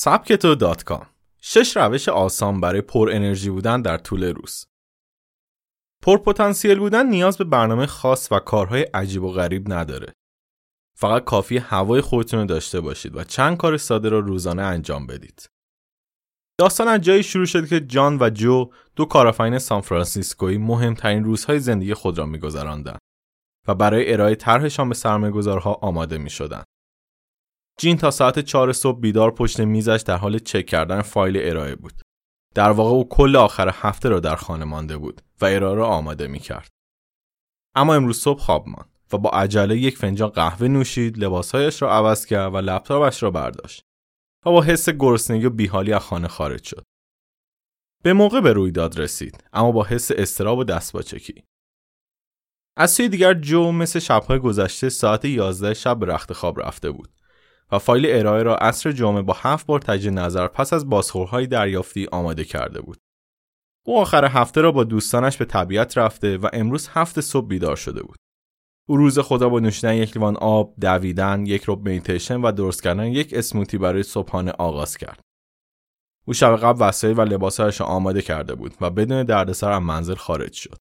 سبکتو dot com. شش روش آسان برای پر انرژی بودن در طول روز. پر پتانسیل بودن نیاز به برنامه خاص و کارهای عجیب و غریب نداره. فقط کافیه هوای خودتون رو داشته باشید و چند کار ساده را روزانه انجام بدید. داستان از جایی شروع شد که جان و جو دو کارآفرین سانفرانسیسکویی مهمترین روزهای زندگی خود را میگذراندند و برای ارائه طرحشان به سرمایه‌گذارها آماده می‌شدند. جین تا ساعت چهار صبح بیدار پشت میزش در حال چک کردن فایل ارائه بود. در واقع او کل آخر هفته را در خانه مانده بود و ارائه را آماده می کرد. اما امروز صبح خواب ماند و با عجله یک فنجان قهوه نوشید، لباسهایش را عوض کرد و لپتاپش را برداشت و با حس گرسنگی و بیحالی از خانه خارج شد. به موقع به رویداد رسید اما با حس استراب و دستباچکی. از سوی دیگر جو مثل شبهای گذشته ساعت 11 شب به رخت خواب رفته بود و فایل ارائه را عصر جمعه با هفت بار تجدید نظر پس از بازخورهای دریافتی آماده کرده بود. او آخر هفته را با دوستانش به طبیعت رفته و امروز هفت صبح بیدار شده بود. او روز خدا با نوشیدن یک لیوان آب، دویدن، یک رب میتیشن و درست کردن یک اسموتی برای صبحانه آغاز کرد. او شب قبل وسایل و لباسهایش را آماده کرده بود و بدون دردسر از منزل خارج شد.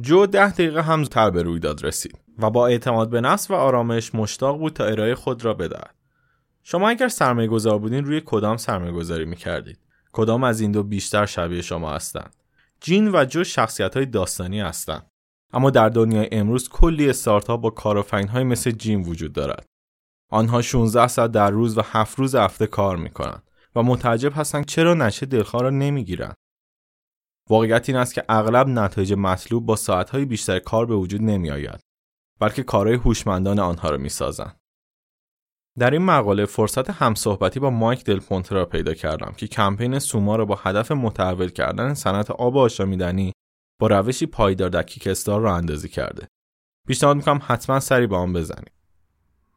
جو ده دقیقه هم زودتر به رویداد رسید و با اعتماد به نفس و آرامش مشتاق بود تا ارائه خود را بدهد. شما اگر سرمایه گذار بودین روی کدام سرمایه گذاری می کردید؟ کدام از این دو بیشتر شبیه شما هستند؟ جین و جو شخصیت های داستانی هستند. اما در دنیای امروز کلی استارتاپ با کارآفرین های مثل جین وجود دارد. آنها 16 ساعت در روز و 7 روز هفته کار می کنند و متعجب هستند چرا نشه دلخواه را نمی‌گیرند. واقعیت این است که اغلب نتایج مطلوب با ساعتهای بیشتر کار به وجود نمی آید بلکه کارهای هوشمندان آنها را می سازند. در این مقاله فرصت همصحبتی با مایک دلپونت را پیدا کردم که کمپین سوما را با هدف متحول کردن صنعت آب آشامیدنی با روشی پایدار در کیکستار را اندازی کرده. پیشنهاد می‌کنم حتما سری با آن بزنید.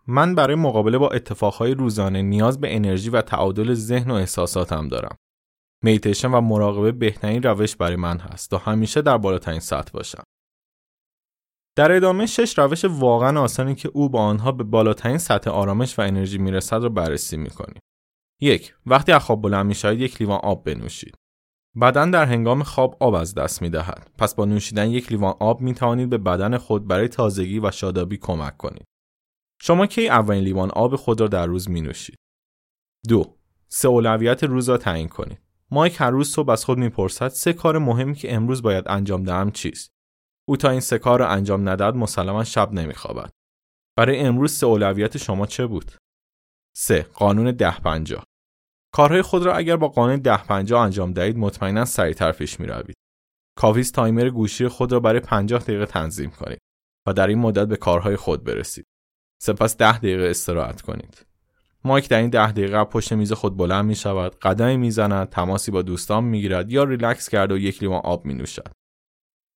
من برای مقابله با اتفاقهای روزانه نیاز به انرژی و تعادل ذهن و احساساتم دارم. میتیشن و مراقبه بهترین روش برای من هست تا همیشه در بالاترین سطح باشم. در ادامه شش روش واقعا آسانی که او با آنها به بالاترین سطح آرامش و انرژی می‌رسد را بررسی می‌کنیم. یک وقتی از خواب بلند می‌شوید یک لیوان آب بنوشید. بدن در هنگام خواب آب از دست می‌دهد. پس با نوشیدن یک لیوان آب می توانید به بدن خود برای تازگی و شادابی کمک کنید. شما کی اولین لیوان آب خود را در روز می نوشید؟ دو سه اولویت روز را تعیین کنید. مایک هر روز صبح از خود می‌پرسد سه کار مهمی که امروز باید انجام دهم چیست او تا این سه کار را انجام نداد مسلما شب نمیخوابد برای امروز سه اولویت شما چه بود 3. قانون ده پنجاه کارهای خود را اگر با قانون ده پنجاه انجام دهید مطمئنا سریعتر پیش می روید. کافیست تایمر گوشی خود را برای 50 دقیقه تنظیم کنید و در این مدت به کارهای خود برسید. سپس ده دقیقه استراحت کنید. مایک در این ده دقیقه پشت میز خود بلند می شود قدمی می‌زند تماسی با دوستان می‌گیرد یا ریلکس کرده و یک لیوان آب می نوشد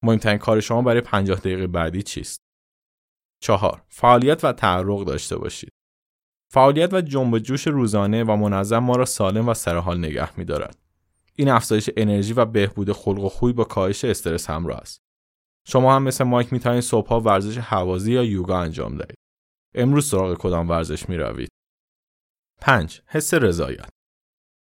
مهمترین کار شما برای 50 دقیقه بعدی چیست چهار فعالیت و تعرق داشته باشید فعالیت و جنب جوش روزانه و منظم ما را سالم و سرحال نگه می دارد. این افزایش انرژی و بهبود خلق و خوی با کاهش استرس همراه است. شما هم مثل مایک می توانید صبحها ورزش حوازی یا یوگا انجام دهید. امروز سراغ کدام ورزش می روید؟ 5. حس رضایت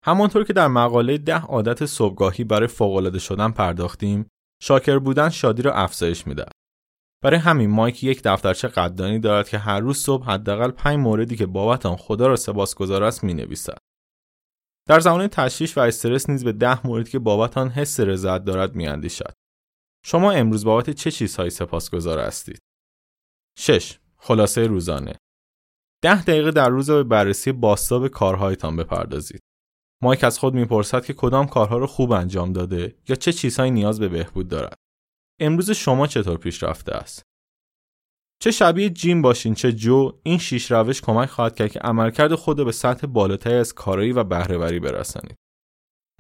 همانطور که در مقاله ده عادت صبحگاهی برای فوق‌العاده شدن پرداختیم، شاکر بودن شادی را افزایش میده. برای همین مایک یک دفترچه قدردانی دارد که هر روز صبح حداقل 5 موردی که بابت آن خدا را سپاسگزار است می‌نویسد. در زمان تشویش و استرس نیز به ده موردی که بابت آن حس رضایت دارد میاندیشد. شما امروز بابت چه چیزهایی سپاسگزار هستید؟ 6. خلاصه روزانه ده دقیقه در روز به بررسی باستاب کارهایتان بپردازید. مایک از خود می‌پرسد که کدام کارها رو خوب انجام داده یا چه چیزهایی نیاز به بهبود دارد. امروز شما چطور پیش رفته است؟ چه شبیه جیم باشین چه جو این شیش روش کمک خواهد کرد که عملکرد خود را به سطح بالاتری از کارایی و بهرهوری برسانید.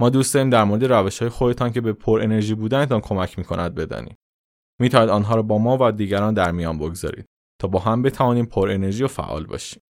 ما دوست داریم در مورد روش های خودتان که به پر انرژی بودنتان کمک می کند بدانیم. می آنها را با ما و دیگران در میان بگذارید. تا با هم بتوانیم پر انرژی و فعال باشیم.